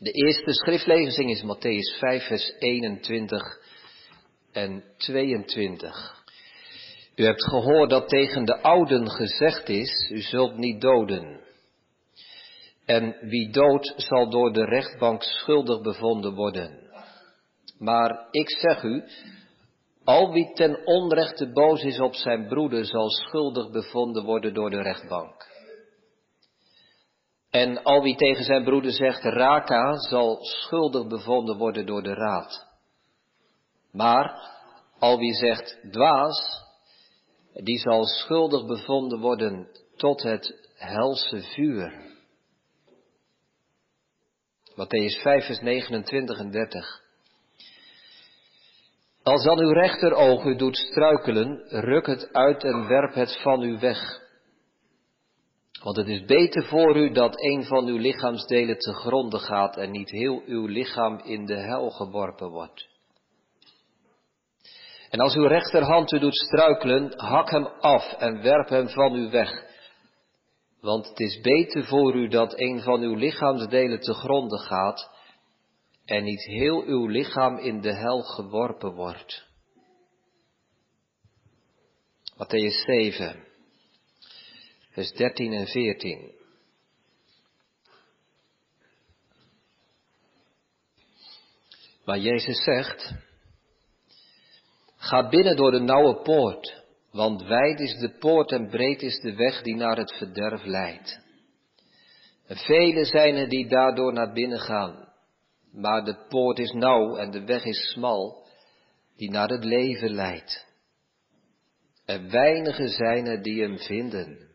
De eerste schriftlezing is Matthäus 5, vers 21 en 22. U hebt gehoord dat tegen de ouden gezegd is, u zult niet doden. En wie doodt zal door de rechtbank schuldig bevonden worden. Maar ik zeg u, al wie ten onrechte boos is op zijn broeder zal schuldig bevonden worden door de rechtbank. En al wie tegen zijn broeder zegt raka zal schuldig bevonden worden door de raad. Maar al wie zegt dwaas, die zal schuldig bevonden worden tot het helse vuur. Matthäus 5, vers 29 en 30. Als dan uw rechteroog u doet struikelen, ruk het uit en werp het van u weg. Want het is beter voor u dat een van uw lichaamsdelen te gronden gaat en niet heel uw lichaam in de hel geworpen wordt. En als uw rechterhand u doet struikelen, hak hem af en werp hem van u weg. Want het is beter voor u dat een van uw lichaamsdelen te gronden gaat en niet heel uw lichaam in de hel geworpen wordt. Matthäus 7, vers 13 en 14. Waar Jezus zegt, ga binnen door de nauwe poort, want wijd is de poort en breed is de weg die naar het verderf leidt. En vele zijn er die daardoor naar binnen gaan. Maar de poort is nauw en de weg is smal, die naar het leven leidt. En weinigen zijn er die hem vinden.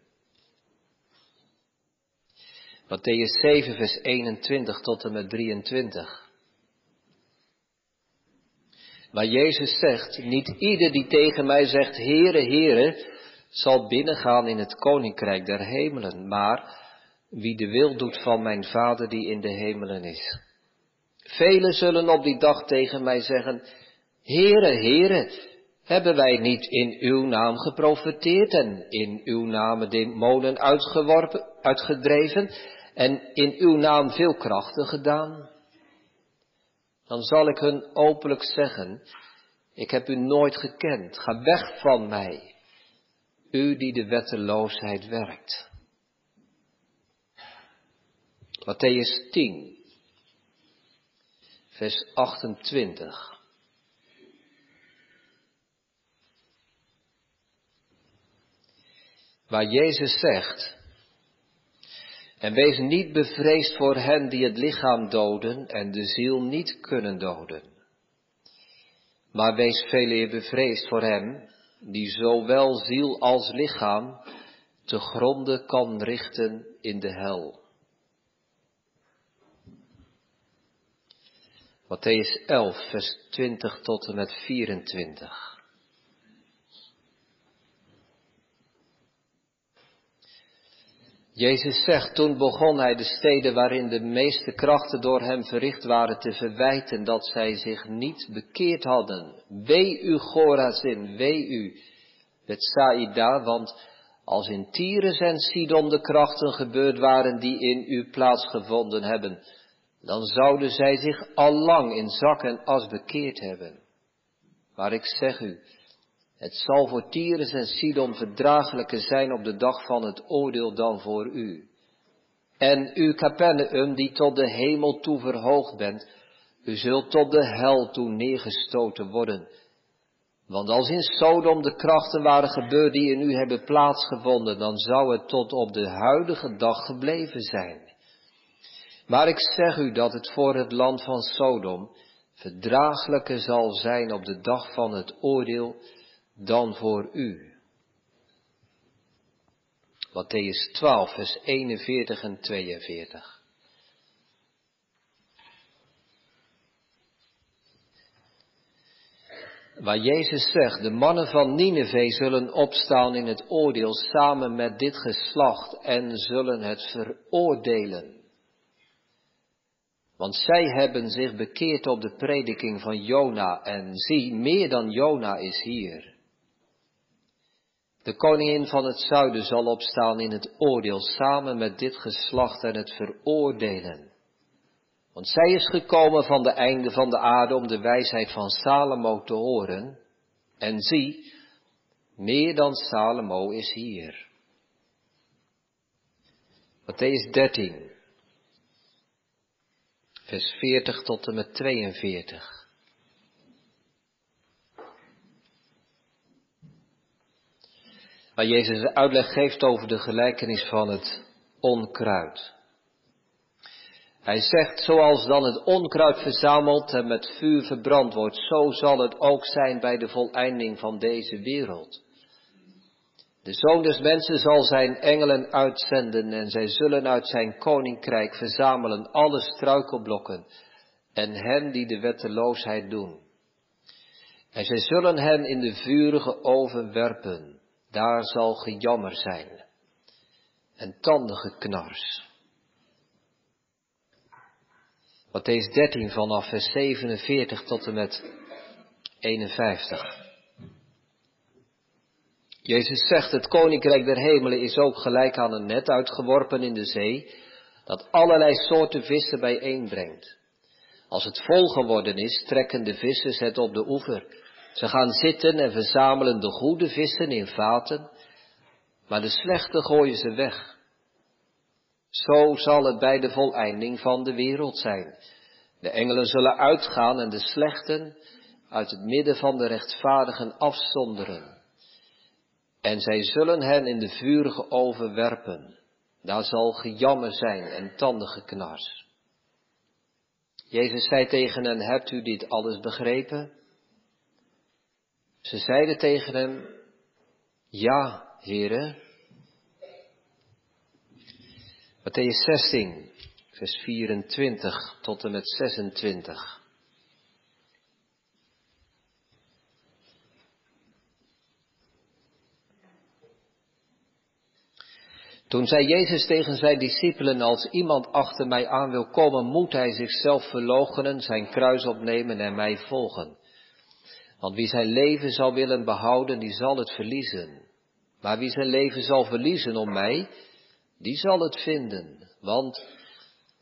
Matthäus 7, vers 21 tot en met 23. Maar Jezus zegt, niet ieder die tegen mij zegt, Heere, Heere, zal binnengaan in het koninkrijk der hemelen, maar wie de wil doet van mijn Vader die in de hemelen is. Velen zullen op die dag tegen mij zeggen, Heere, Heere, hebben wij niet in uw naam geprofeteerd en in uw naam demonen uitgeworpen, uitgedreven en in uw naam veel krachten gedaan? Dan zal ik hun openlijk zeggen, ik heb u nooit gekend, ga weg van mij, u die de wetteloosheid werkt. Matthäus 10, vers 28. Waar Jezus zegt, en wees niet bevreesd voor hen die het lichaam doden en de ziel niet kunnen doden. Maar wees veel eer bevreesd voor hem die zowel ziel als lichaam te gronde kan richten in de hel. Matthäus 11, vers 20 tot en met 24. Jezus zegt, toen begon hij de steden waarin de meeste krachten door hem verricht waren te verwijten dat zij zich niet bekeerd hadden. Wee u Gorazin, wee u Bethsaida, want als in Tyrus en Sidon de krachten gebeurd waren die in u plaatsgevonden hebben, dan zouden zij zich al lang in zak en as bekeerd hebben. Maar ik zeg u, het zal voor Tyrus en Sidon verdraaglijker zijn op de dag van het oordeel dan voor u. En u Capernaum, die tot de hemel toe verhoogd bent, u zult tot de hel toe neergestoten worden. Want als in Sodom de krachten waren gebeurd die in u hebben plaatsgevonden, dan zou het tot op de huidige dag gebleven zijn. Maar ik zeg u dat het voor het land van Sodom verdraaglijker zal zijn op de dag van het oordeel dan voor u. Matthäus 12, vers 41 en 42. Waar Jezus zegt, de mannen van Nineveh zullen opstaan in het oordeel samen met dit geslacht en zullen het veroordelen. Want zij hebben zich bekeerd op de prediking van Jona en zie, meer dan Jona is hier. De koningin van het zuiden zal opstaan in het oordeel samen met dit geslacht en het veroordelen. Want zij is gekomen van de einde van de aarde om de wijsheid van Salomo te horen. En zie, meer dan Salomo is hier. Matthäus 13, vers 40 tot en met 42. Waar Jezus de uitleg geeft over de gelijkenis van het onkruid. Hij zegt, zoals dan het onkruid verzameld en met vuur verbrand wordt, zo zal het ook zijn bij de voleinding van deze wereld. De zoon des mensen zal zijn engelen uitzenden en zij zullen uit zijn koninkrijk verzamelen alle struikelblokken en hen die de wetteloosheid doen. En zij zullen hen in de vurige oven werpen, daar zal gejammer zijn en tandengeknars. Matthäus 13 vanaf vers 47 tot en met 51. Jezus zegt, het koninkrijk der hemelen is ook gelijk aan een net uitgeworpen in de zee, dat allerlei soorten vissen bijeenbrengt. Als het vol geworden is, trekken de vissers het op de oever. Ze gaan zitten en verzamelen de goede vissen in vaten, maar de slechte gooien ze weg. Zo zal het bij de voleinding van de wereld zijn. De engelen zullen uitgaan en de slechten uit het midden van de rechtvaardigen afzonderen. En zij zullen hen in de vurige oven werpen. Daar zal gejammer zijn en tandengeknars. Jezus zei tegen hen, hebt u dit alles begrepen? Ze zeiden tegen hem, ja, heren. Matthäus 16, vers 24 tot en met 26. Toen zei Jezus tegen zijn discipelen, als iemand achter mij aan wil komen, moet hij zichzelf verloochenen, zijn kruis opnemen en mij volgen. Want wie zijn leven zal willen behouden, die zal het verliezen. Maar wie zijn leven zal verliezen om mij, die zal het vinden. Want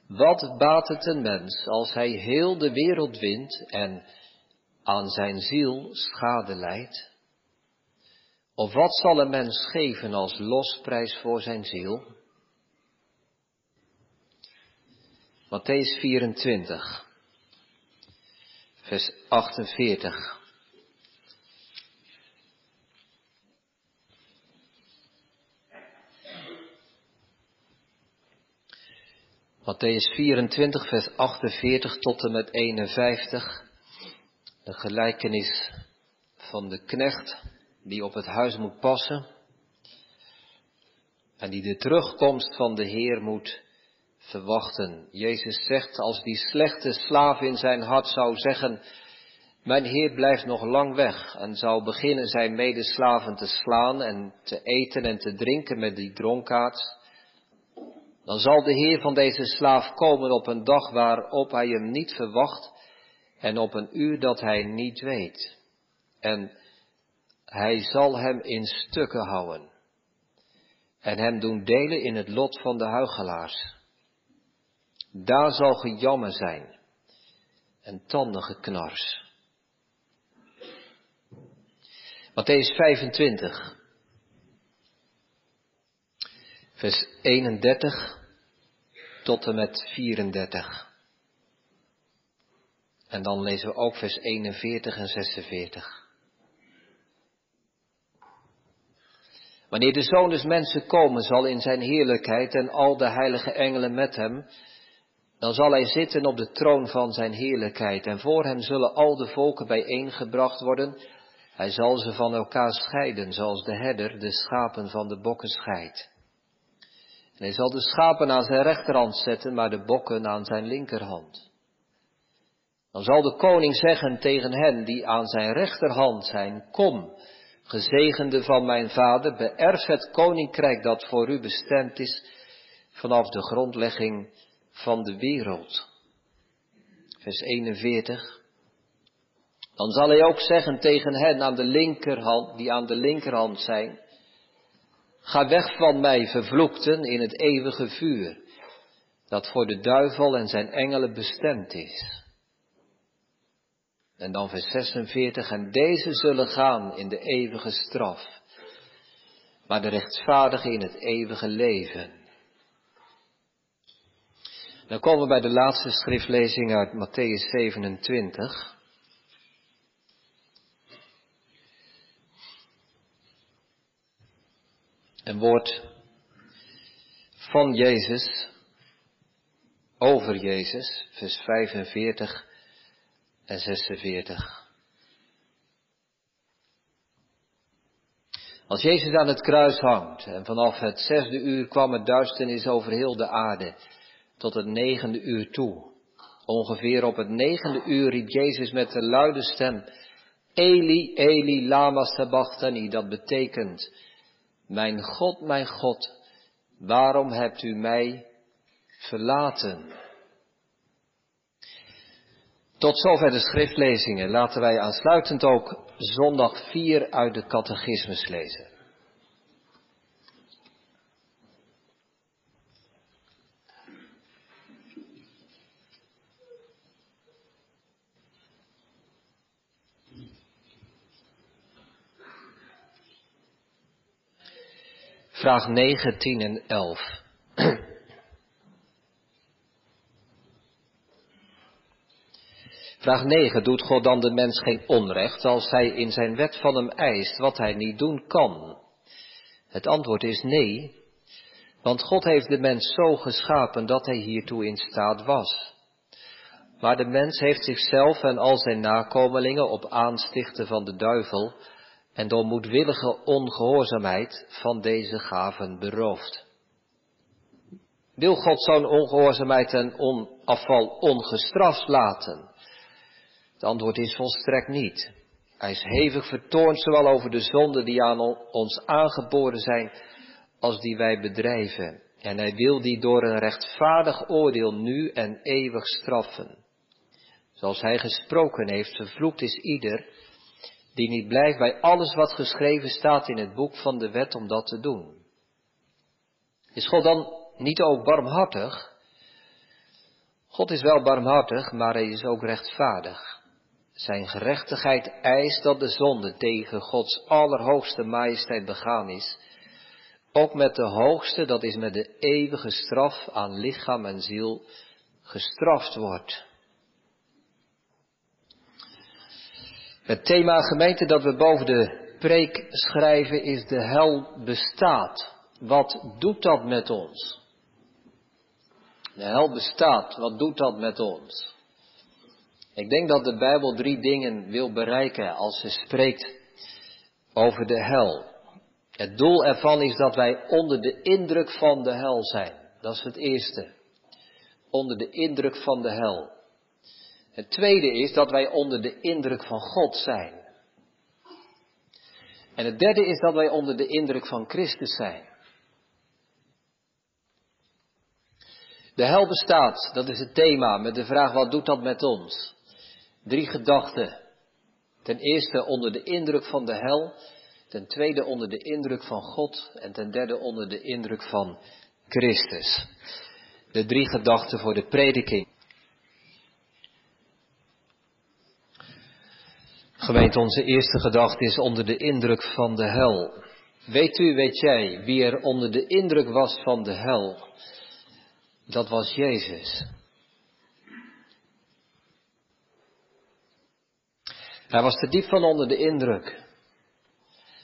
wat baat het een mens als hij heel de wereld wint en aan zijn ziel schade leidt? Of wat zal een mens geven als losprijs voor zijn ziel? Matthäus 24, vers 48. Matthäus 24, vers 48 tot en met 51. De gelijkenis van de knecht die op het huis moet passen en die de terugkomst van de Heer moet verwachten. Jezus zegt, als die slechte slaaf in zijn hart zou zeggen, mijn Heer blijft nog lang weg en zou beginnen zijn medeslaven te slaan en te eten en te drinken met die dronkaards, dan zal de Heer van deze slaaf komen op een dag waarop hij hem niet verwacht en op een uur dat hij niet weet. En hij zal hem in stukken houden en hem doen delen in het lot van de huigelaars. Daar zal gejammer zijn en tandengeknars. Matthäus 25, vers 31 tot en met 34. En dan lezen we ook vers 41 en 46. Wanneer de Zoon des Mensen komen zal in zijn heerlijkheid en al de heilige engelen met hem, dan zal hij zitten op de troon van zijn heerlijkheid en voor hem zullen al de volken bijeengebracht worden. Hij zal ze van elkaar scheiden, zoals de herder de schapen van de bokken scheidt. En hij zal de schapen aan zijn rechterhand zetten, maar de bokken aan zijn linkerhand. Dan zal de koning zeggen tegen hen die aan zijn rechterhand zijn, kom, gezegende van mijn vader, beërf het koninkrijk dat voor u bestemd is vanaf de grondlegging van de wereld. Vers 41. Dan zal hij ook zeggen tegen hen aan de linkerhand, die aan de linkerhand zijn, ga weg van mij, vervloekten, in het eeuwige vuur, dat voor de duivel en zijn engelen bestemd is. En dan vers 46, en deze zullen gaan in de eeuwige straf, maar de rechtvaardigen in het eeuwige leven. Dan komen we bij de laatste schriftlezing uit Matthäus 27. Een woord van Jezus, over Jezus, vers 45 en 46. Als Jezus aan het kruis hangt en vanaf het zesde uur kwam het duisternis over heel de aarde tot het negende uur toe. Ongeveer op het negende uur riep Jezus met een luide stem, Eli, Eli, lama sabachthani, dat betekent, mijn God, mijn God, waarom hebt u mij verlaten? Tot zover de schriftlezingen. Laten wij aansluitend ook zondag 4 uit de catechismus lezen. Vraag 9, 10 en 11. Vraag 9. Doet God dan de mens geen onrecht als hij in zijn wet van hem eist wat hij niet doen kan? Het antwoord is nee, want God heeft de mens zo geschapen dat hij hiertoe in staat was. Maar de mens heeft zichzelf en al zijn nakomelingen op aanstichten van de duivel en door moedwillige ongehoorzaamheid van deze gaven beroofd. Wil God zo'n ongehoorzaamheid en afval ongestraft laten? Het antwoord is volstrekt niet. Hij is hevig vertoornd zowel over de zonden die aan ons aangeboren zijn, als die wij bedrijven. En hij wil die door een rechtvaardig oordeel nu en eeuwig straffen. Zoals hij gesproken heeft, vervloekt is ieder die niet blijft bij alles wat geschreven staat in het boek van de wet om dat te doen. Is God dan niet ook barmhartig? God is wel barmhartig, maar hij is ook rechtvaardig. Zijn gerechtigheid eist dat de zonde tegen Gods allerhoogste majesteit begaan is, ook met de hoogste, dat is met de eeuwige straf aan lichaam en ziel, gestraft wordt. Het thema gemeente dat we boven de preek schrijven is de hel bestaat. Wat doet dat met ons? De hel bestaat, wat doet dat met ons? Ik denk dat de Bijbel drie dingen wil bereiken als ze spreekt over de hel. Het doel ervan is dat wij onder de indruk van de hel zijn. Dat is het eerste. Onder de indruk van de hel. Het tweede is dat wij onder de indruk van God zijn. En het derde is dat wij onder de indruk van Christus zijn. De hel bestaat, dat is het thema, met de vraag wat doet dat met ons? Drie gedachten. Ten eerste onder de indruk van de hel, ten tweede onder de indruk van God en ten derde onder de indruk van Christus. De drie gedachten voor de prediking. Gemeente, onze eerste gedachte is onder de indruk van de hel. Weet u, weet jij, wie er onder de indruk was van de hel? Dat was Jezus. Hij was te diep van onder de indruk.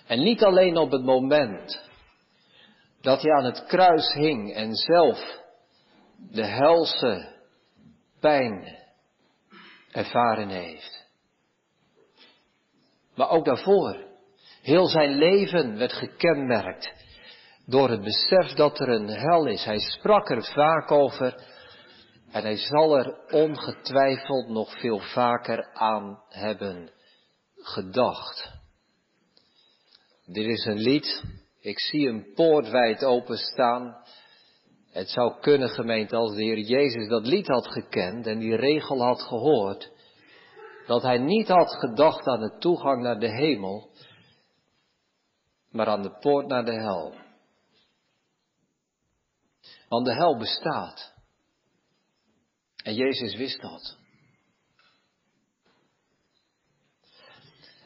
En niet alleen op het moment dat hij aan het kruis hing en zelf de helse pijn ervaren heeft. Maar ook daarvoor. Heel zijn leven werd gekenmerkt door het besef dat er een hel is. Hij sprak er vaak over en hij zal er ongetwijfeld nog veel vaker aan hebben gedacht. Dit is een lied. Ik zie een poort wijd openstaan. Het zou kunnen, gemeente, als de Heer Jezus dat lied had gekend en die regel had gehoord, dat hij niet had gedacht aan de toegang naar de hemel, maar aan de poort naar de hel. Want de hel bestaat. En Jezus wist dat.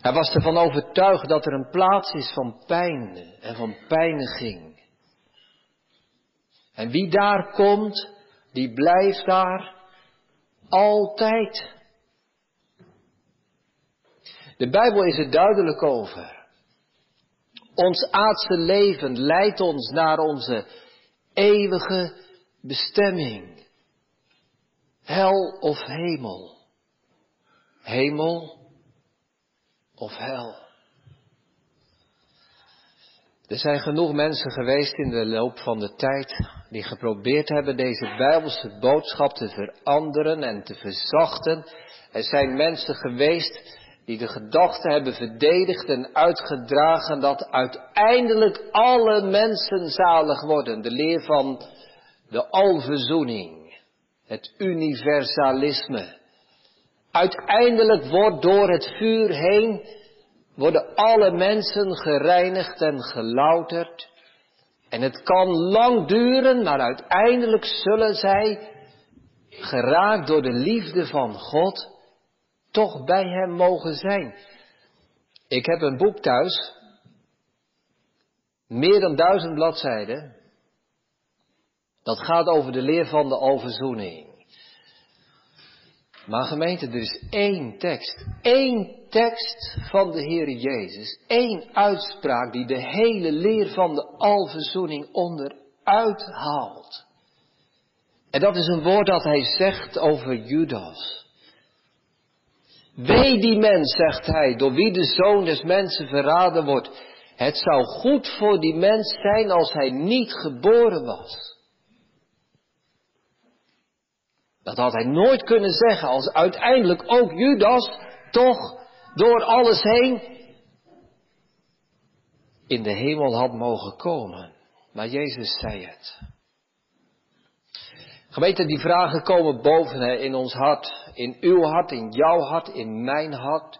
Hij was ervan overtuigd dat er een plaats is van pijn en van pijniging. En wie daar komt, die blijft daar altijd. De Bijbel is er duidelijk over. Ons aardse leven leidt ons naar onze eeuwige bestemming. Hel of hemel. Hemel of hel. Er zijn genoeg mensen geweest in de loop van de tijd die geprobeerd hebben deze Bijbelse boodschap te veranderen en te verzachten. Er zijn mensen geweest die de gedachte hebben verdedigd en uitgedragen dat uiteindelijk alle mensen zalig worden. De leer van de alverzoening, het universalisme. Uiteindelijk wordt door het vuur heen, worden alle mensen gereinigd en gelouterd. En het kan lang duren, maar uiteindelijk zullen zij, geraakt door de liefde van God, toch bij Hem mogen zijn. Ik heb een boek thuis, meer dan duizend bladzijden. Dat gaat over de leer van de alverzoening. Maar gemeente, er is één tekst, één tekst van de Heer Jezus, één uitspraak die de hele leer van de alverzoening onderuit haalt. En dat is een woord dat hij zegt over Judas. Wee die mens, zegt hij, door wie de zoon des mensen verraden wordt. Het zou goed voor die mens zijn als hij niet geboren was. Dat had hij nooit kunnen zeggen als uiteindelijk ook Judas toch door alles heen in de hemel had mogen komen. Maar Jezus zei het. Gemeente, die vragen komen boven hè, in ons hart, in uw hart, in jouw hart, in mijn hart.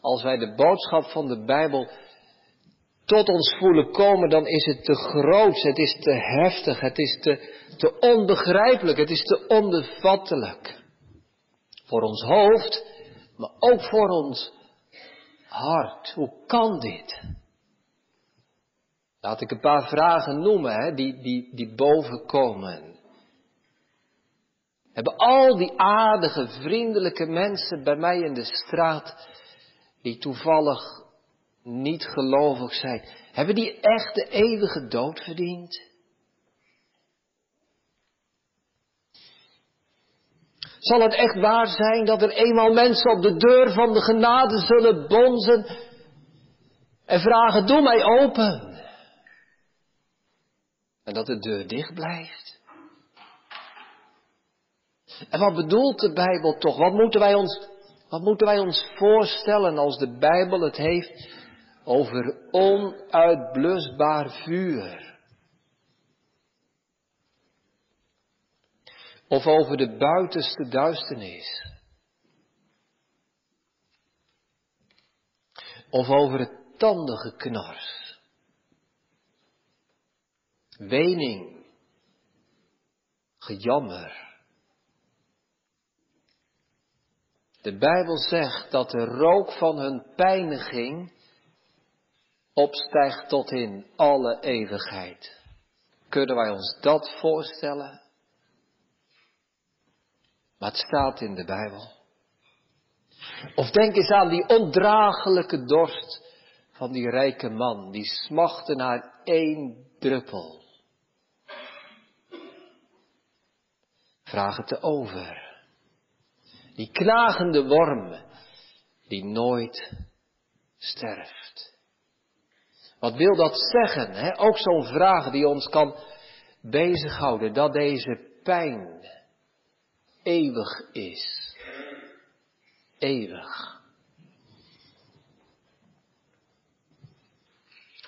Als wij de boodschap van de Bijbel tot ons voelen komen, dan is het te groot, het is te heftig, het is te, te onbegrijpelijk, het is te onbevattelijk. Voor ons hoofd, maar ook voor ons hart. Hoe kan dit? Laat ik een paar vragen noemen, hè, die, die, die boven komen. Hebben al die aardige, vriendelijke mensen bij mij in de straat, die toevallig niet gelovig zijn, hebben die echt de eeuwige dood verdiend? Zal het echt waar zijn dat er eenmaal mensen op de deur van de genade zullen bonzen en vragen, doe mij open. En dat de deur dicht blijft. En wat bedoelt de Bijbel toch? Wat moeten wij ons, wat moeten wij ons voorstellen als de Bijbel het heeft over onuitblusbaar vuur? Of over de buitenste duisternis. Of over het tandengeknars. Wening. Gejammer. De Bijbel zegt dat de rook van hun pijniging opstijgt tot in alle eeuwigheid. Kunnen wij ons dat voorstellen? Maar het staat in de Bijbel. Of denk eens aan die ondraaglijke dorst van die rijke man, die smachtte naar één druppel. Vraag het te over. Die knagende worm, die nooit sterft. Wat wil dat zeggen? Hè? Ook zo'n vraag die ons kan bezighouden, dat deze pijn eeuwig is. Eeuwig.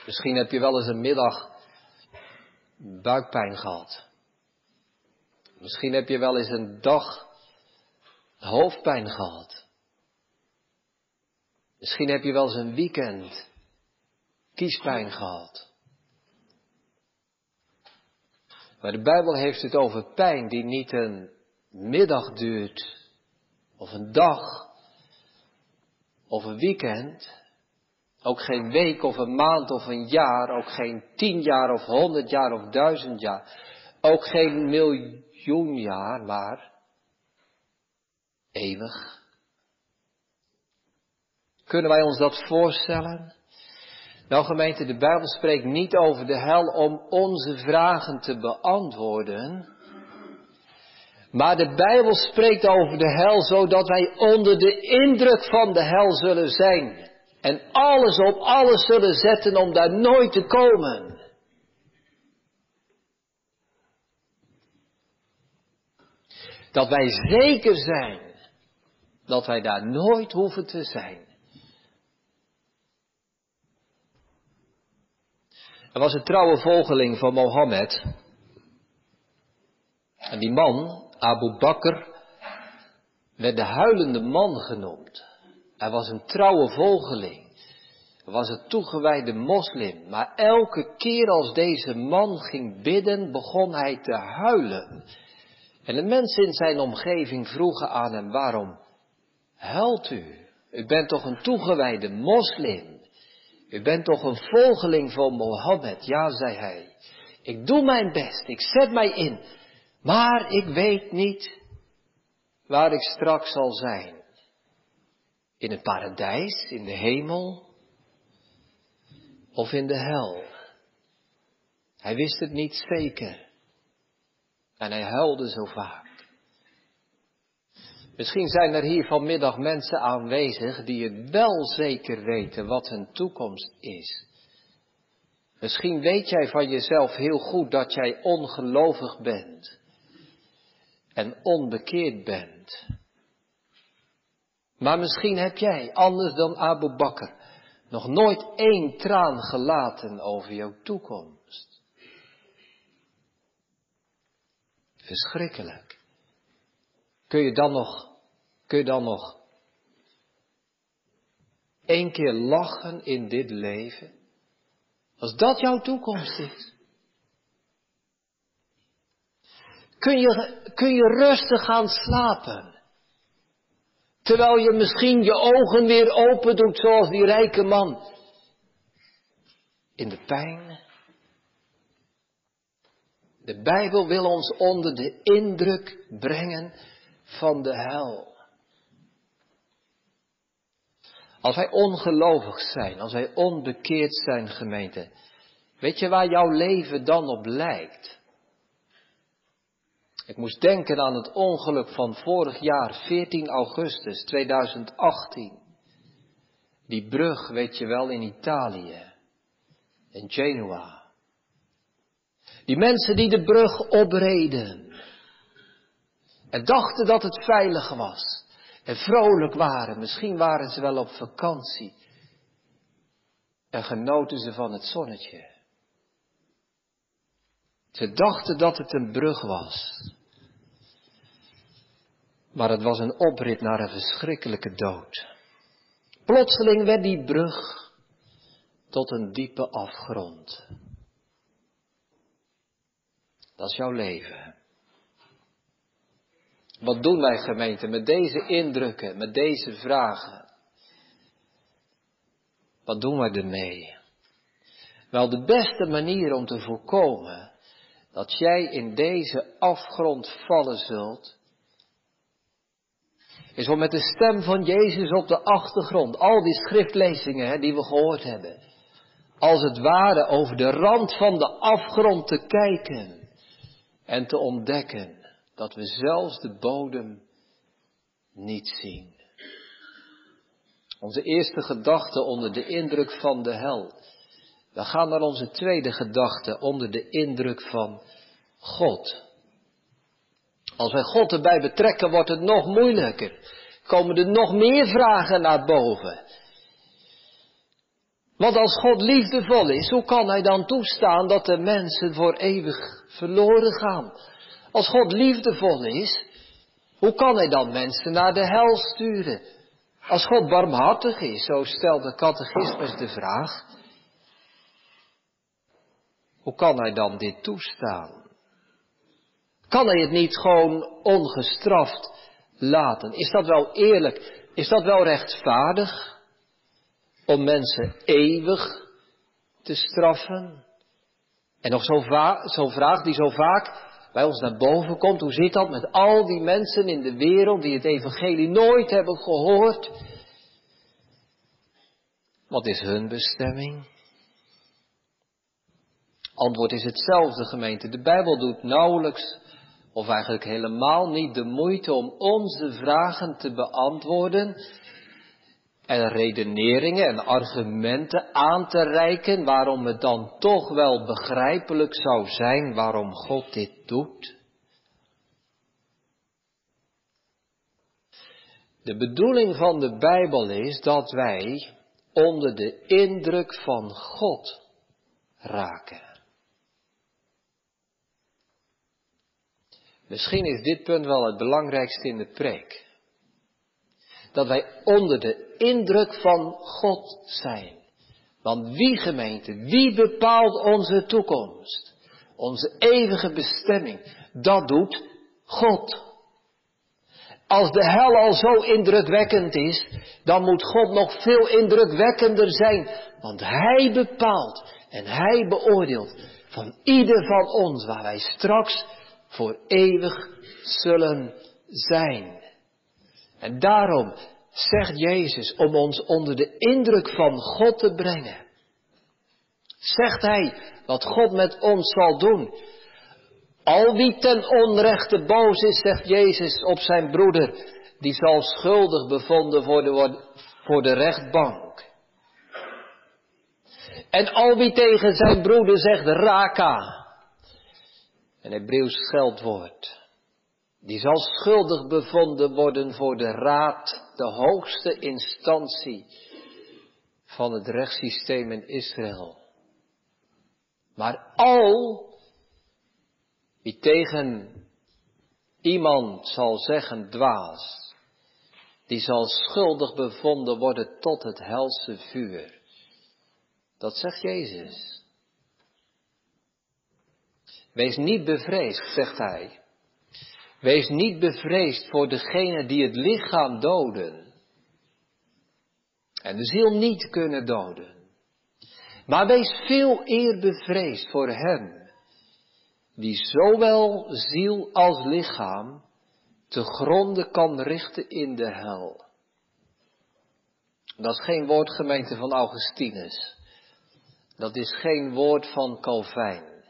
Misschien heb je wel eens een middag buikpijn gehad. Misschien heb je wel eens een dag hoofdpijn gehad. Misschien heb je wel eens een weekend kiespijn gehad. Maar de Bijbel heeft het over pijn die niet een middag duurt, of een dag, of een weekend, ook geen week of een maand of een jaar, ook geen tien jaar of honderd jaar of duizend jaar, ook geen miljoen jaar, maar eeuwig. Kunnen wij ons dat voorstellen? Nou gemeente, de Bijbel spreekt niet over de hel om onze vragen te beantwoorden. Maar de Bijbel spreekt over de hel zodat wij onder de indruk van de hel zullen zijn. En alles op alles zullen zetten om daar nooit te komen. Dat wij zeker zijn dat wij daar nooit hoeven te zijn. Er was een trouwe volgeling van Mohammed. En die man, Abu Bakr, werd de huilende man genoemd. Hij was een trouwe volgeling. Hij was een toegewijde moslim. Maar elke keer als deze man ging bidden, begon hij te huilen. En de mensen in zijn omgeving vroegen aan hem, waarom huilt u? U bent toch een toegewijde moslim? U bent toch een volgeling van Mohammed? Ja, zei hij. Ik doe mijn best, ik zet mij in. Maar ik weet niet waar ik straks zal zijn. In het paradijs, in de hemel of in de hel. Hij wist het niet zeker. En hij huilde zo vaak. Misschien zijn er hier vanmiddag mensen aanwezig die het wel zeker weten wat hun toekomst is. Misschien weet jij van jezelf heel goed dat jij ongelovig bent en onbekeerd bent. Maar misschien heb jij, anders dan Abu Bakr, nog nooit één traan gelaten over jouw toekomst. Verschrikkelijk. Kun je dan nog Kun je dan nog één keer lachen in dit leven? Als dat jouw toekomst is. Kun je, kun je rustig gaan slapen. Terwijl je misschien je ogen weer open doet zoals die rijke man. In de pijn. De Bijbel wil ons onder de indruk brengen van de hel. Als wij ongelovig zijn, als wij onbekeerd zijn, gemeente, weet je waar jouw leven dan op lijkt? Ik moest denken aan het ongeluk van vorig jaar, 14 augustus 2018. Die brug, weet je wel, in Italië, in Genua. Die mensen die de brug opreden en dachten dat het veilig was en vrolijk waren. Misschien waren ze wel op vakantie. En genoten ze van het zonnetje. Ze dachten dat het een brug was. Maar het was een oprit naar een verschrikkelijke dood. Plotseling werd die brug tot een diepe afgrond. Dat is jouw leven. Wat doen wij gemeente met deze indrukken, met deze vragen? Wat doen wij ermee? Wel, de beste manier om te voorkomen dat jij in deze afgrond vallen zult, is om met de stem van Jezus op de achtergrond, al die schriftlezingen hè, die we gehoord hebben, als het ware over de rand van de afgrond te kijken en te ontdekken dat we zelfs de bodem niet zien. Onze eerste gedachte onder de indruk van de hel. We gaan naar onze tweede gedachte onder de indruk van God. Als wij God erbij betrekken, wordt het nog moeilijker. Komen er nog meer vragen naar boven. Want als God liefdevol is, hoe kan Hij dan toestaan dat de mensen voor eeuwig verloren gaan? Als God liefdevol is, hoe kan hij dan mensen naar de hel sturen? Als God barmhartig is, zo stelt de catechismus de vraag, hoe kan hij dan dit toestaan? Kan hij het niet gewoon ongestraft laten? Is dat wel eerlijk? Is dat wel rechtvaardig? Om mensen eeuwig te straffen? En nog zo'n zo vraag die zo vaak bij ons naar boven komt. Hoe zit dat met al die mensen in de wereld die het evangelie nooit hebben gehoord? Wat is hun bestemming? Antwoord is hetzelfde gemeente. De Bijbel doet nauwelijks of eigenlijk helemaal niet de moeite om onze vragen te beantwoorden en redeneringen en argumenten aan te reiken waarom het dan toch wel begrijpelijk zou zijn waarom God dit doet? De bedoeling van de Bijbel is dat wij onder de indruk van God raken. Misschien is dit punt wel het belangrijkste in de preek dat wij onder de indruk van God zijn. Want wie gemeente, wie bepaalt onze toekomst? Onze eeuwige bestemming, dat doet God. Als de hel al zo indrukwekkend is, dan moet God nog veel indrukwekkender zijn. Want Hij bepaalt en Hij beoordeelt van ieder van ons waar wij straks voor eeuwig zullen zijn. En daarom zegt Jezus om ons onder de indruk van God te brengen. Zegt Hij wat God met ons zal doen. Al wie ten onrechte boos is, zegt Jezus op zijn broeder, die zal schuldig bevonden worden voor de rechtbank. En al wie tegen zijn broeder zegt raka, een Hebreeuws scheldwoord, die zal schuldig bevonden worden voor de raad, de hoogste instantie van het rechtssysteem in Israël. Maar al wie tegen iemand zal zeggen dwaas, die zal schuldig bevonden worden tot het helse vuur. Dat zegt Jezus. Wees niet bevreesd, zegt hij, Wees niet bevreesd voor degene die het lichaam doden en de ziel niet kunnen doden. Maar wees veel eer bevreesd voor hem die zowel ziel als lichaam te gronden kan richten in de hel. Dat is geen woord gemeente van Augustinus. Dat is geen woord van Calvijn.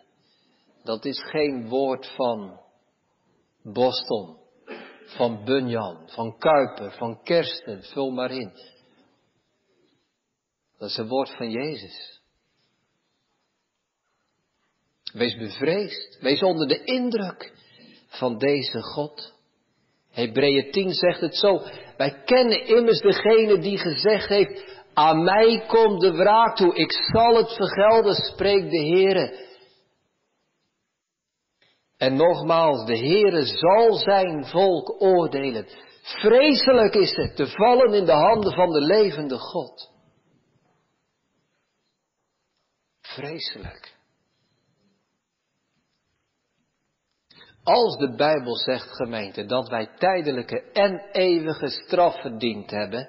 Dat is geen woord van Boston, van Bunyan, van Kuiper, van Kersten, vul maar in. Dat is een woord van Jezus. Wees bevreesd, wees onder de indruk van deze God. Hebreeën 10 zegt het zo, wij kennen immers degene die gezegd heeft, aan mij komt de wraak toe, ik zal het vergelden, spreekt de Heere. En nogmaals, de Heere zal zijn volk oordelen. Vreselijk is het te vallen in de handen van de levende God. Vreselijk. Als de Bijbel zegt, gemeente, dat wij tijdelijke en eeuwige straf verdiend hebben,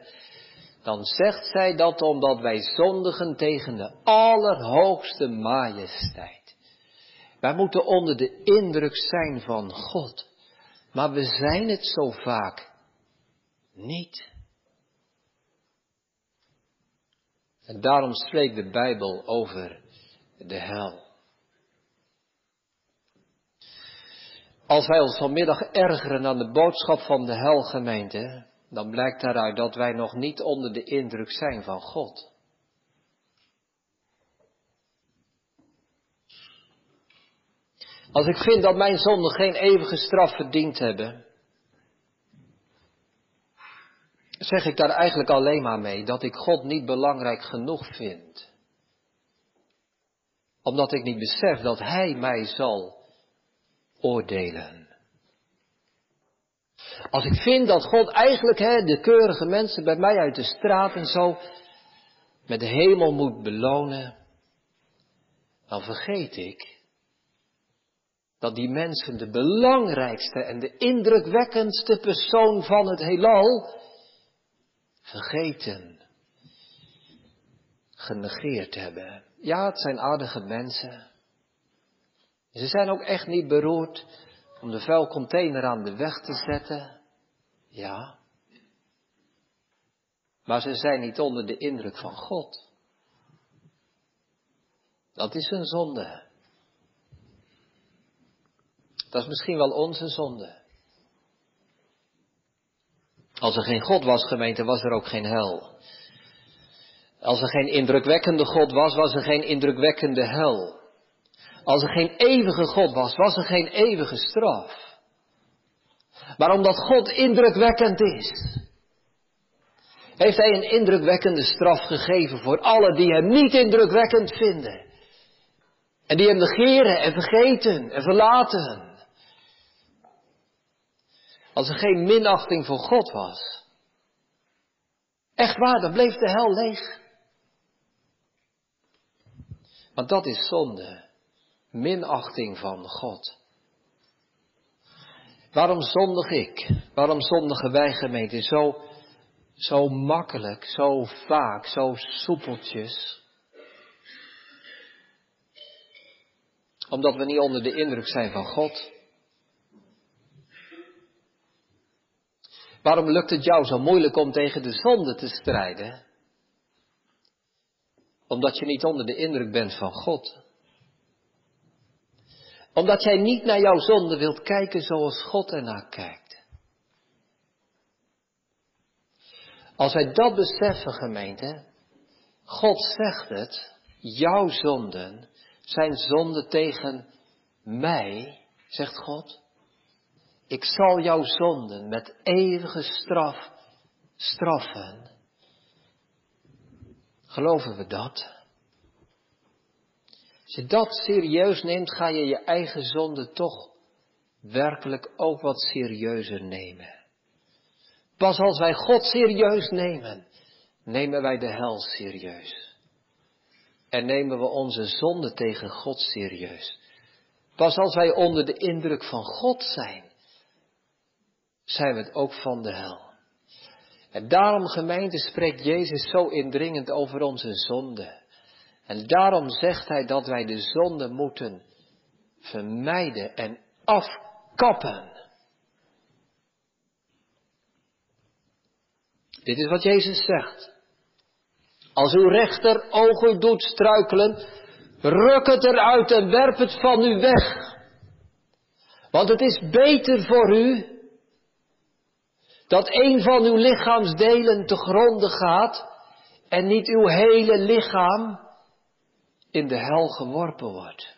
dan zegt zij dat omdat wij zondigen tegen de allerhoogste majesteit. Wij moeten onder de indruk zijn van God. Maar we zijn het zo vaak niet. En daarom spreekt de Bijbel over de hel. Als wij ons vanmiddag ergeren aan de boodschap van de helgemeente, dan blijkt daaruit dat wij nog niet onder de indruk zijn van God. Als ik vind dat mijn zonden geen eeuwige straf verdiend hebben, zeg ik daar eigenlijk alleen maar mee dat ik God niet belangrijk genoeg vind. Omdat ik niet besef dat Hij mij zal oordelen. Als ik vind dat God eigenlijk hè, de keurige mensen bij mij uit de straat en zo met de hemel moet belonen, dan vergeet ik dat die mensen de belangrijkste en de indrukwekkendste persoon van het heelal vergeten, genegeerd hebben. Ja, het zijn aardige mensen. Ze zijn ook echt niet beroerd om de vuilcontainer aan de weg te zetten. Ja. Maar ze zijn niet onder de indruk van God. Dat is een zonde. Dat is misschien wel onze zonde. Als er geen God was, gemeente, was er ook geen hel. Als er geen indrukwekkende God was, was er geen indrukwekkende hel. Als er geen eeuwige God was, was er geen eeuwige straf. Maar omdat God indrukwekkend is, heeft Hij een indrukwekkende straf gegeven voor alle die Hem niet indrukwekkend vinden. En die Hem negeren en vergeten en verlaten. Als er geen minachting voor God was. Echt waar, dan bleef de hel leeg. Want dat is zonde. Minachting van God. Waarom zondig ik? Waarom zondigen wij gemeente zo, zo makkelijk, zo vaak, zo soepeltjes? Omdat we niet onder de indruk zijn van God. Waarom lukt het jou zo moeilijk om tegen de zonde te strijden? Omdat je niet onder de indruk bent van God. Omdat jij niet naar jouw zonde wilt kijken zoals God ernaar kijkt. Als wij dat beseffen, gemeente, God zegt het, jouw zonden zijn zonden tegen mij, zegt God. Ik zal jouw zonden met eeuwige straf straffen. Geloven we dat? Als je dat serieus neemt, ga je je eigen zonde toch werkelijk ook wat serieuzer nemen. Pas als wij God serieus nemen, nemen wij de hel serieus. En nemen we onze zonde tegen God serieus. Pas als wij onder de indruk van God zijn, zijn we het ook van de hel. En daarom, gemeente, spreekt Jezus zo indringend over onze zonde. En daarom zegt hij dat wij de zonde moeten vermijden en afkappen. Dit is wat Jezus zegt. Als uw rechter ogen doet struikelen, ruk het eruit en werp het van u weg. Want het is beter voor u dat een van uw lichaamsdelen te gronden gaat en niet uw hele lichaam in de hel geworpen wordt.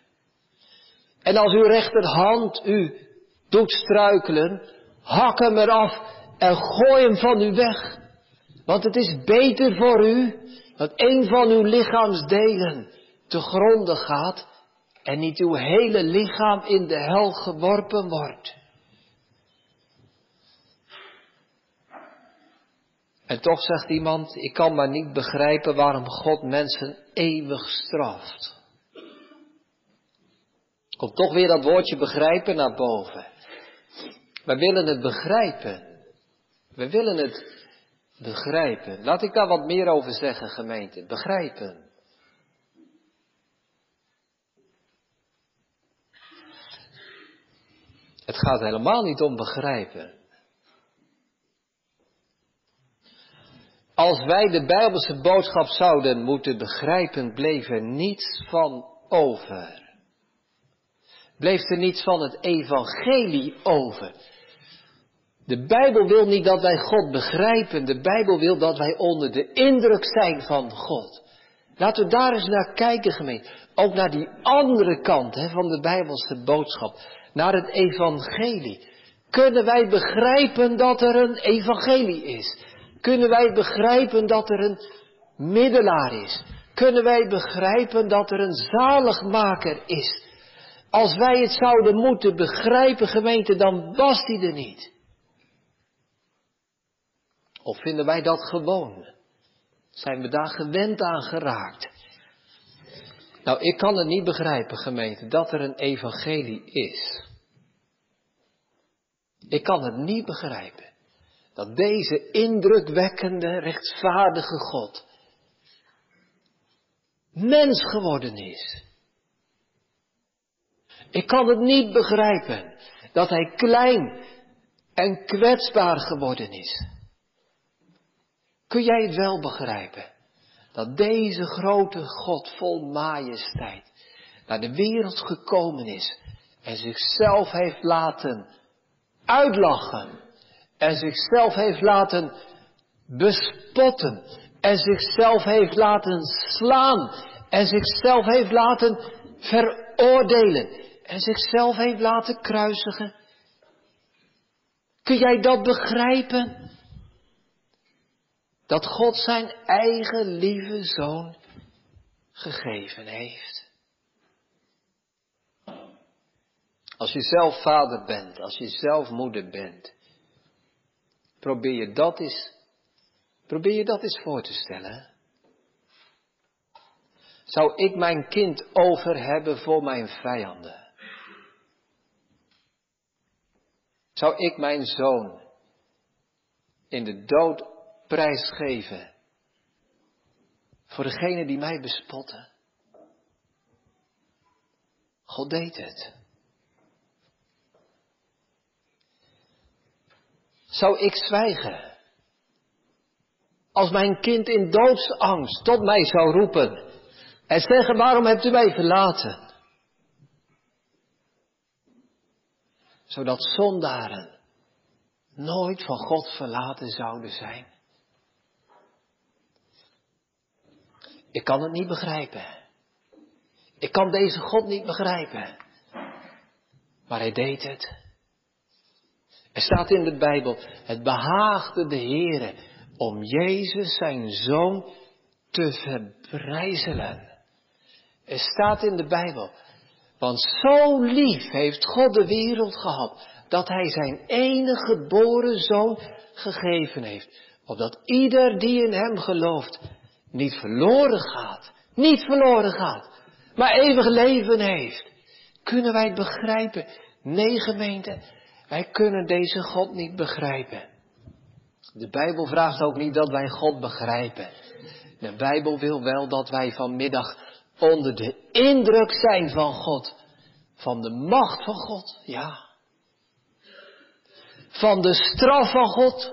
En als uw rechterhand u doet struikelen, hak hem eraf en gooi hem van u weg. Want het is beter voor u dat een van uw lichaamsdelen te gronden gaat en niet uw hele lichaam in de hel geworpen wordt. En toch zegt iemand, ik kan maar niet begrijpen waarom God mensen eeuwig straft. Komt toch weer dat woordje begrijpen naar boven. We willen het begrijpen. We willen het begrijpen. Laat ik daar wat meer over zeggen, gemeente. Begrijpen. Het gaat helemaal niet om begrijpen. Als wij de Bijbelse boodschap zouden moeten begrijpen, bleef er niets van over. Bleef er niets van het evangelie over. De Bijbel wil niet dat wij God begrijpen. De Bijbel wil dat wij onder de indruk zijn van God. Laten we daar eens naar kijken, gemeente. Ook naar die andere kant hè, van de Bijbelse boodschap. Naar het evangelie. Kunnen wij begrijpen dat er een evangelie is? Kunnen wij begrijpen dat er een middelaar is? Kunnen wij begrijpen dat er een zaligmaker is? Als wij het zouden moeten begrijpen, gemeente, dan was die er niet. Of vinden wij dat gewoon? Zijn we daar gewend aan geraakt? Nou, ik kan het niet begrijpen, gemeente, dat er een evangelie is. Ik kan het niet begrijpen dat deze indrukwekkende, rechtvaardige God mens geworden is. Ik kan het niet begrijpen dat hij klein en kwetsbaar geworden is. Kun jij het wel begrijpen? Dat deze grote God vol majesteit naar de wereld gekomen is en zichzelf heeft laten uitlachen en zichzelf heeft laten bespotten en zichzelf heeft laten slaan en zichzelf heeft laten veroordelen en zichzelf heeft laten kruisigen. Kun jij dat begrijpen? Dat God zijn eigen lieve zoon gegeven heeft. Als je zelf vader bent, als je zelf moeder bent, probeer je dat eens, probeer je dat eens voor te stellen. Zou ik mijn kind over hebben voor mijn vijanden? Zou ik mijn zoon in de dood prijsgeven voor degene die mij bespotten? God deed het. Zou ik zwijgen? Als mijn kind in doodsangst tot mij zou roepen en zeggen, waarom hebt u mij verlaten? Zodat zondaren nooit van God verlaten zouden zijn. Ik kan het niet begrijpen. Ik kan deze God niet begrijpen. Maar hij deed het. Er staat in de Bijbel, het behaagde de Heere om Jezus zijn zoon te verbrijzelen. Er staat in de Bijbel, want zo lief heeft God de wereld gehad, dat hij zijn enige geboren zoon gegeven heeft, opdat ieder die in hem gelooft niet verloren gaat, niet verloren gaat, maar eeuwig leven heeft. Kunnen wij het begrijpen? Nee, gemeente, wij kunnen deze God niet begrijpen. De Bijbel vraagt ook niet dat wij God begrijpen. De Bijbel wil wel dat wij vanmiddag onder de indruk zijn van God. Van de macht van God, ja. Van de straf van God,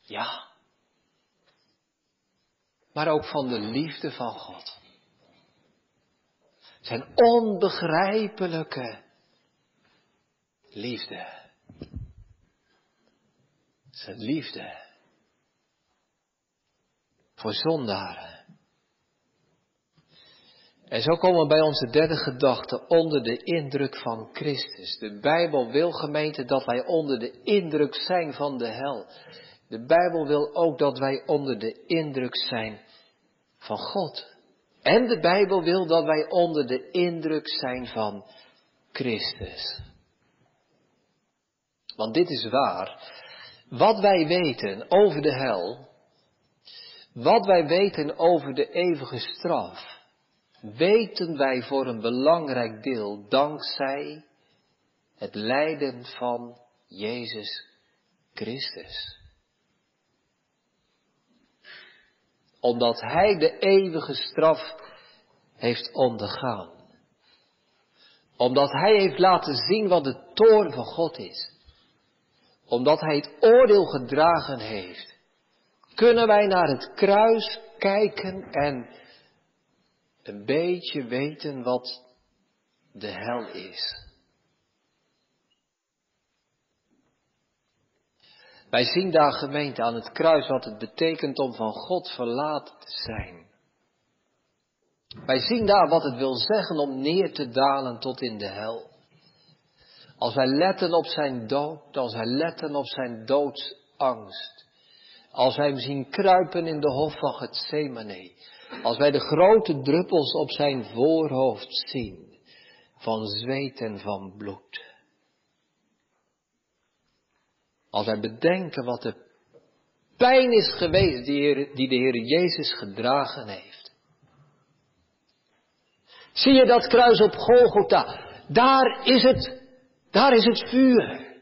ja. Maar ook van de liefde van God. Zijn onbegrijpelijke liefde. Zijn liefde voor zondaren. En zo komen we bij onze derde gedachte onder de indruk van Christus. De Bijbel wil gemeente dat wij onder de indruk zijn van de hel. De Bijbel wil ook dat wij onder de indruk zijn van God. En de Bijbel wil dat wij onder de indruk zijn van Christus. Want dit is waar. Wat wij weten over de hel, wat wij weten over de eeuwige straf, weten wij voor een belangrijk deel dankzij het lijden van Jezus Christus. Omdat Hij de eeuwige straf heeft ondergaan. Omdat Hij heeft laten zien wat de toorn van God is omdat hij het oordeel gedragen heeft, kunnen wij naar het kruis kijken en een beetje weten wat de hel is. Wij zien daar gemeente aan het kruis wat het betekent om van God verlaten te zijn. Wij zien daar wat het wil zeggen om neer te dalen tot in de hel. Als wij letten op zijn dood, als wij letten op zijn doodsangst. Als wij hem zien kruipen in de hof van Gethsemane. Als wij de grote druppels op zijn voorhoofd zien. Van zweet en van bloed. Als wij bedenken wat de pijn is geweest die, de Heer Jezus gedragen heeft. Zie je dat kruis op Golgotha? Daar is het, daar is het vuur.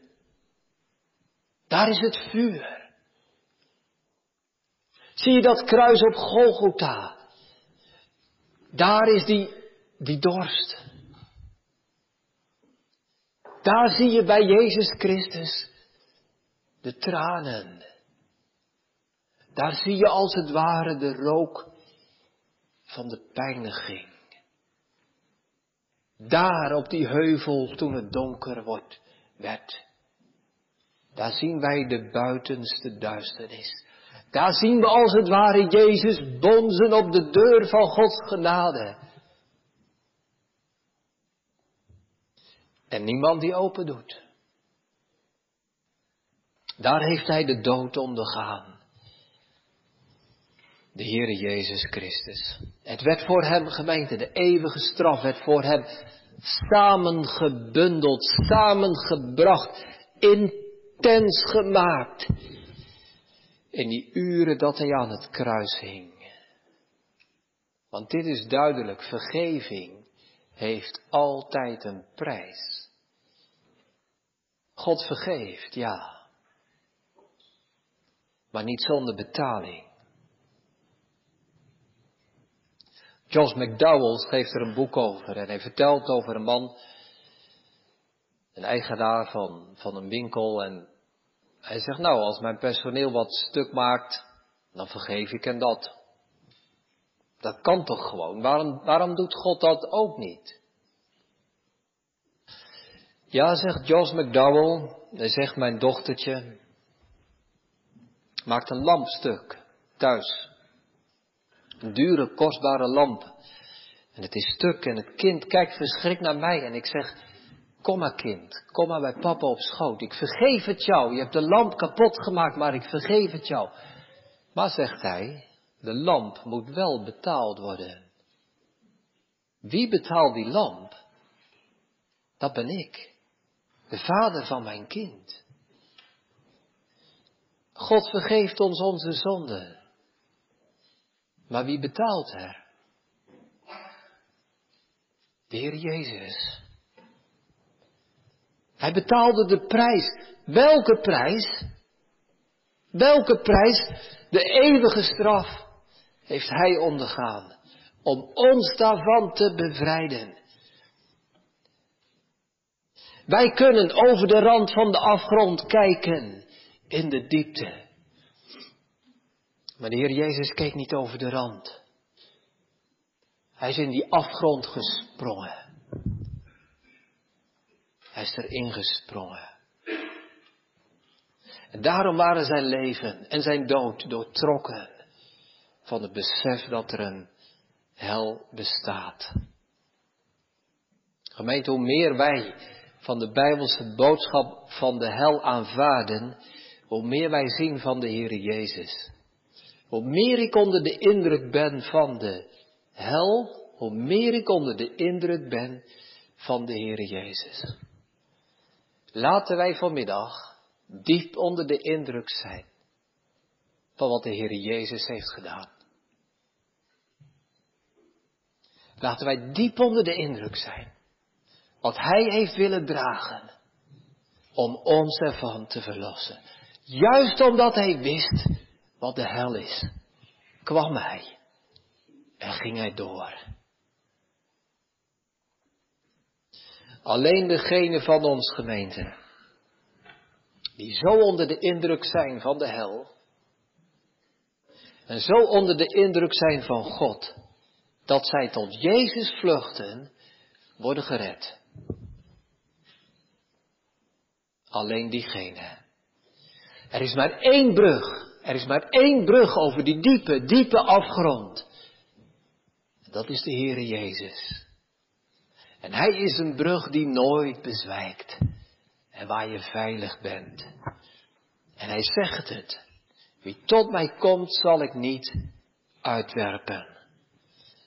Daar is het vuur. Zie je dat kruis op Golgotha? Daar is die, die dorst. Daar zie je bij Jezus Christus de tranen. Daar zie je als het ware de rook van de pijniging. Daar op die heuvel toen het donker wordt, werd. Daar zien wij de buitenste duisternis. Daar zien we als het ware Jezus bonzen op de deur van Gods genade. En niemand die open doet. Daar heeft hij de dood ondergaan. De Heere Jezus Christus. Het werd voor hem gemeente, de eeuwige straf werd voor hem samengebundeld, samengebracht, intens gemaakt. In die uren dat hij aan het kruis hing. Want dit is duidelijk, vergeving heeft altijd een prijs. God vergeeft, ja. Maar niet zonder betaling. Josh McDowell schreef er een boek over en hij vertelt over een man, een eigenaar van, van een winkel en hij zegt nou als mijn personeel wat stuk maakt, dan vergeef ik hen dat. Dat kan toch gewoon? Waarom, waarom doet God dat ook niet? Ja, zegt Josh McDowell, hij zegt mijn dochtertje, maakt een lampstuk thuis. Dure, kostbare lamp. En het is stuk en het kind kijkt verschrikt naar mij en ik zeg, kom maar kind, kom maar bij papa op schoot. Ik vergeef het jou, je hebt de lamp kapot gemaakt, maar ik vergeef het jou. Maar zegt hij, de lamp moet wel betaald worden. Wie betaalt die lamp? Dat ben ik, de vader van mijn kind. God vergeeft ons onze zonden. Maar wie betaalt er? De Heer Jezus. Hij betaalde de prijs. Welke prijs? Welke prijs? De eeuwige straf heeft Hij ondergaan. Om ons daarvan te bevrijden. Wij kunnen over de rand van de afgrond kijken in de diepte. Maar de Heer Jezus keek niet over de rand. Hij is in die afgrond gesprongen. Hij is erin gesprongen. En daarom waren zijn leven en zijn dood doortrokken van het besef dat er een hel bestaat. Gemeente, hoe meer wij van de Bijbelse boodschap van de hel aanvaarden, hoe meer wij zien van de Heer Jezus. Hoe meer ik onder de indruk ben van de hel, hoe meer ik onder de indruk ben van de Heer Jezus. Laten wij vanmiddag diep onder de indruk zijn van wat de Heer Jezus heeft gedaan. Laten wij diep onder de indruk zijn wat Hij heeft willen dragen om ons ervan te verlossen. Juist omdat Hij wist wat de hel is, kwam Hij en ging Hij door. Alleen degene van ons gemeente, die zo onder de indruk zijn van de hel, en zo onder de indruk zijn van God, dat zij tot Jezus vluchten, worden gered. Alleen diegene. Er is maar één brug. Er is maar één brug over die diepe, diepe afgrond. Dat is de Heere Jezus. En Hij is een brug die nooit bezwijkt. En waar je veilig bent. En Hij zegt het. Wie tot mij komt, zal ik niet uitwerpen.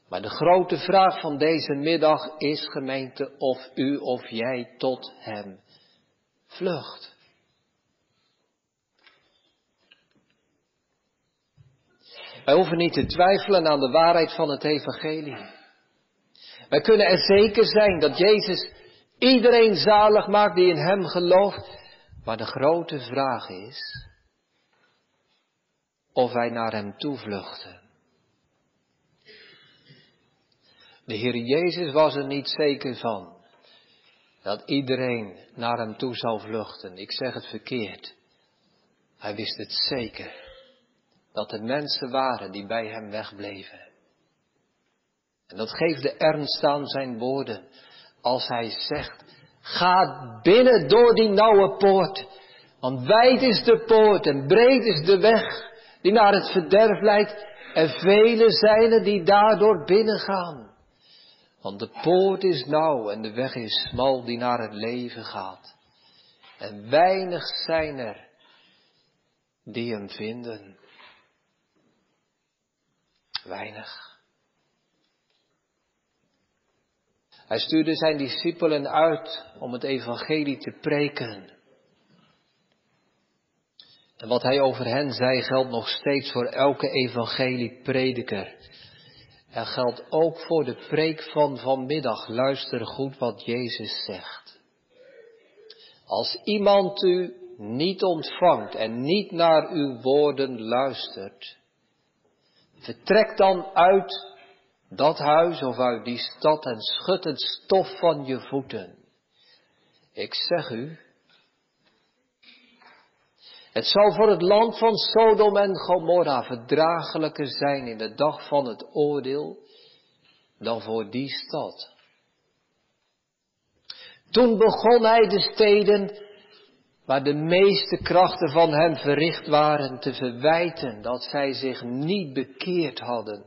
Maar de grote vraag van deze middag is, gemeente, of u of jij tot Hem vlucht. Wij hoeven niet te twijfelen aan de waarheid van het evangelie. Wij kunnen er zeker zijn dat Jezus iedereen zalig maakt die in Hem gelooft. Maar de grote vraag is of wij naar Hem toevluchten. De Heer Jezus was er niet zeker van dat iedereen naar Hem toe zou vluchten. Ik zeg het verkeerd. Hij wist het zeker dat er mensen waren die bij Hem wegbleven. En dat geeft de ernst aan zijn woorden als hij zegt, ga binnen door die nauwe poort, want wijd is de poort en breed is de weg die naar het verderf leidt en vele zijn er die daardoor binnengaan. Want de poort is nauw en de weg is smal die naar het leven gaat. En weinig zijn er die hem vinden. Weinig. Hij stuurde zijn discipelen uit om het evangelie te preken. En wat hij over hen zei geldt nog steeds voor elke evangelieprediker. En geldt ook voor de preek van vanmiddag. Luister goed wat Jezus zegt. Als iemand u niet ontvangt en niet naar uw woorden luistert, vertrek dan uit dat huis of uit die stad en schud het stof van je voeten. Ik zeg u, het zal voor het land van Sodom en Gomorra verdraaglijker zijn in de dag van het oordeel dan voor die stad. Toen begon hij de steden waar de meeste krachten van hem verricht waren te verwijten dat zij zich niet bekeerd hadden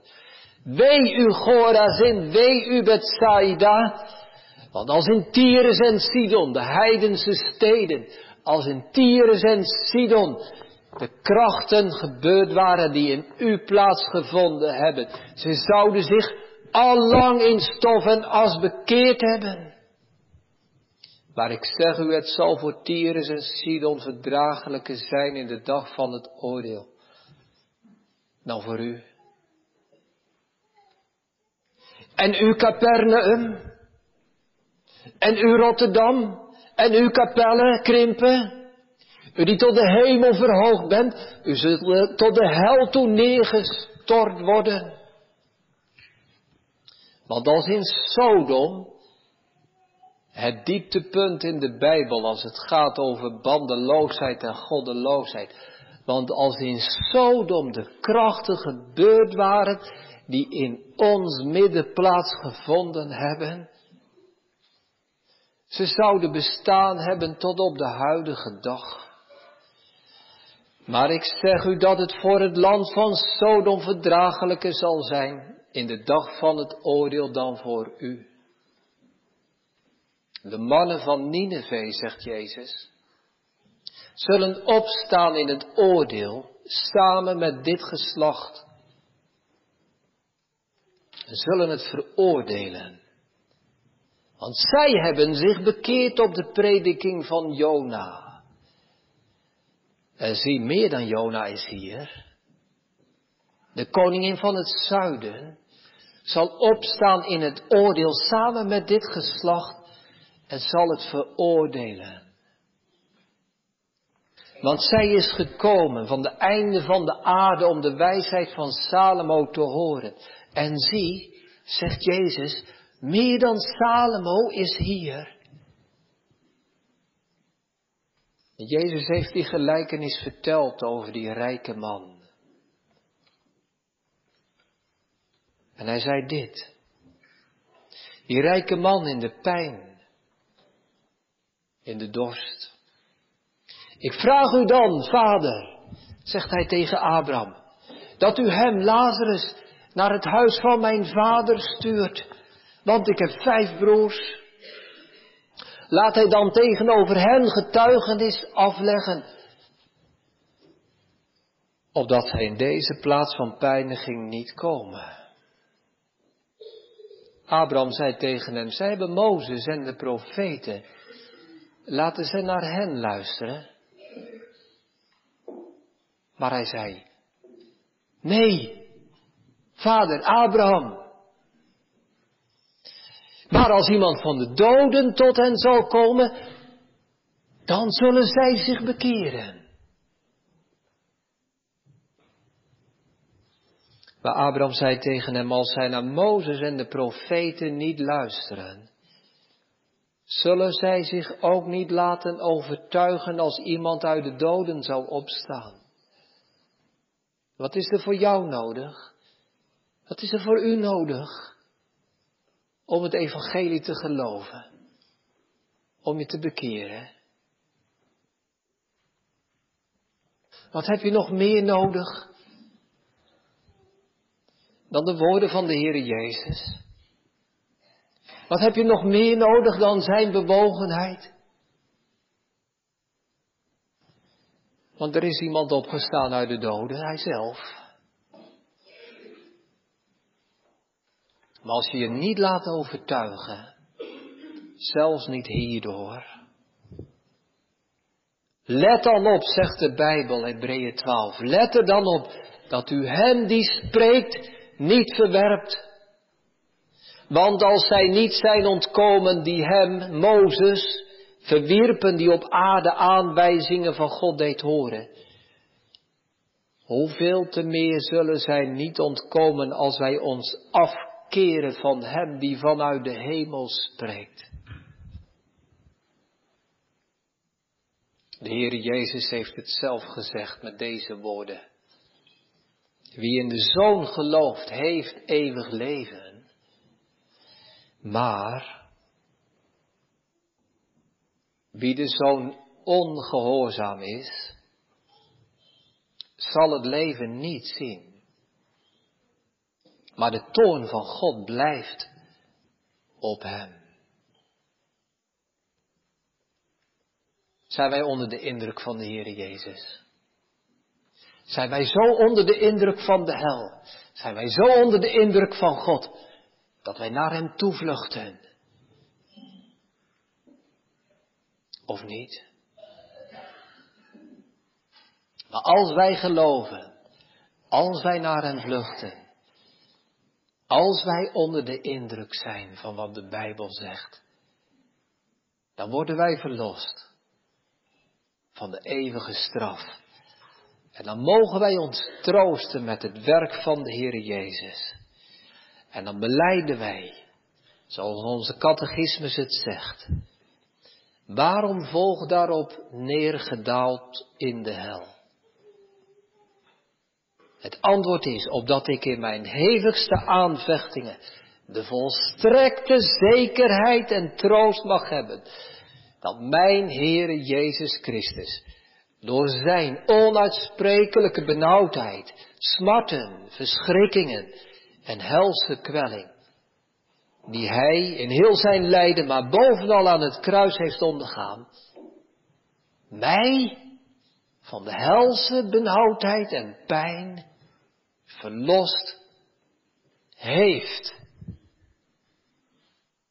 Wee u Gorazin, wee u Bethsaida. Want als in Tyrus en Sidon, de heidense steden, als in Tyrus en Sidon de krachten gebeurd waren die in u plaatsgevonden hebben, ze zouden zich al lang in stof en as bekeerd hebben. Maar ik zeg u, het zal voor Tyrus en Sidon verdraaglijker zijn in de dag van het oordeel dan voor u. En u Capernaum. En u Rotterdam. En u Capelle, Krimpen. U die tot de hemel verhoogd bent. U zult tot de hel toe neergestort worden. Want als in Sodom, het dieptepunt in de Bijbel als het gaat over bandeloosheid en goddeloosheid. Want als in Sodom de krachten gebeurd waren die in ons midden plaatsgevonden hebben, ze zouden bestaan hebben tot op de huidige dag. Maar ik zeg u dat het voor het land van Sodom verdraaglijker zal zijn in de dag van het oordeel dan voor u. De mannen van Nineveh, zegt Jezus, zullen opstaan in het oordeel samen met dit geslacht zullen het veroordelen. Want zij hebben zich bekeerd op de prediking van Jona. En zie, meer dan Jona is hier. De koningin van het zuiden zal opstaan in het oordeel samen met dit geslacht en zal het veroordelen. Want zij is gekomen van de einde van de aarde om de wijsheid van Salomo te horen. En zie, zegt Jezus, meer dan Salomo is hier. Jezus heeft die gelijkenis verteld over die rijke man. En hij zei dit. Die rijke man in de pijn, in de dorst. Ik vraag u dan, vader, zegt hij tegen Abraham, dat u hem, Lazarus, naar het huis van mijn vader stuurt, want ik heb vijf broers. Laat hij dan tegenover hen getuigenis afleggen, opdat hij in deze plaats van pijniging niet komen. Abraham zei tegen hem, zij hebben Mozes en de profeten, laten ze naar hen luisteren. Maar hij zei, nee, vader Abraham. Maar als iemand van de doden tot hen zal komen, dan zullen zij zich bekeren. Maar Abraham zei tegen hem, als zij naar Mozes en de profeten niet luisteren, zullen zij zich ook niet laten overtuigen als iemand uit de doden zou opstaan. Wat is er voor jou nodig? Wat is er voor u nodig? Om het evangelie te geloven. Om je te bekeren. Wat heb je nog meer nodig dan de woorden van de Heer Jezus? Wat heb je nog meer nodig dan zijn bewogenheid? Want er is iemand opgestaan uit de doden, hij zelf. Maar als je je niet laat overtuigen, zelfs niet hierdoor. Let dan op, zegt de Bijbel, Hebreeën 12. Let er dan op dat u hem die spreekt niet verwerpt. Want als zij niet zijn ontkomen die hem, Mozes, verwierpen die op aarde aanwijzingen van God deed horen. Hoeveel te meer zullen zij niet ontkomen als wij ons afkeren van Hem die vanuit de hemel spreekt. De Heer Jezus heeft het zelf gezegd met deze woorden. Wie in de Zoon gelooft, heeft eeuwig leven. Maar wie de zoon ongehoorzaam is, zal het leven niet zien. Maar de toorn van God blijft op hem. Zijn wij onder de indruk van de Heer Jezus? Zijn wij zo onder de indruk van de hel? Zijn wij zo onder de indruk van God dat wij naar Hem toevluchten? of niet? Maar als wij geloven, als wij naar hem vluchten, als wij onder de indruk zijn van wat de Bijbel zegt, dan worden wij verlost van de eeuwige straf. En dan mogen wij ons troosten met het werk van de Heer Jezus. En dan beleiden wij, zoals onze catechismus het zegt, Waarom volg daarop neergedaald in de hel? Het antwoord is, opdat ik in mijn hevigste aanvechtingen de volstrekte zekerheid en troost mag hebben dat mijn Heere Jezus Christus door zijn onuitsprekelijke benauwdheid, smarten, verschrikkingen en helse kwelling die hij in heel zijn lijden, maar bovenal aan het kruis heeft ondergaan, mij van de helse benauwdheid en pijn verlost heeft.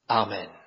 Amen.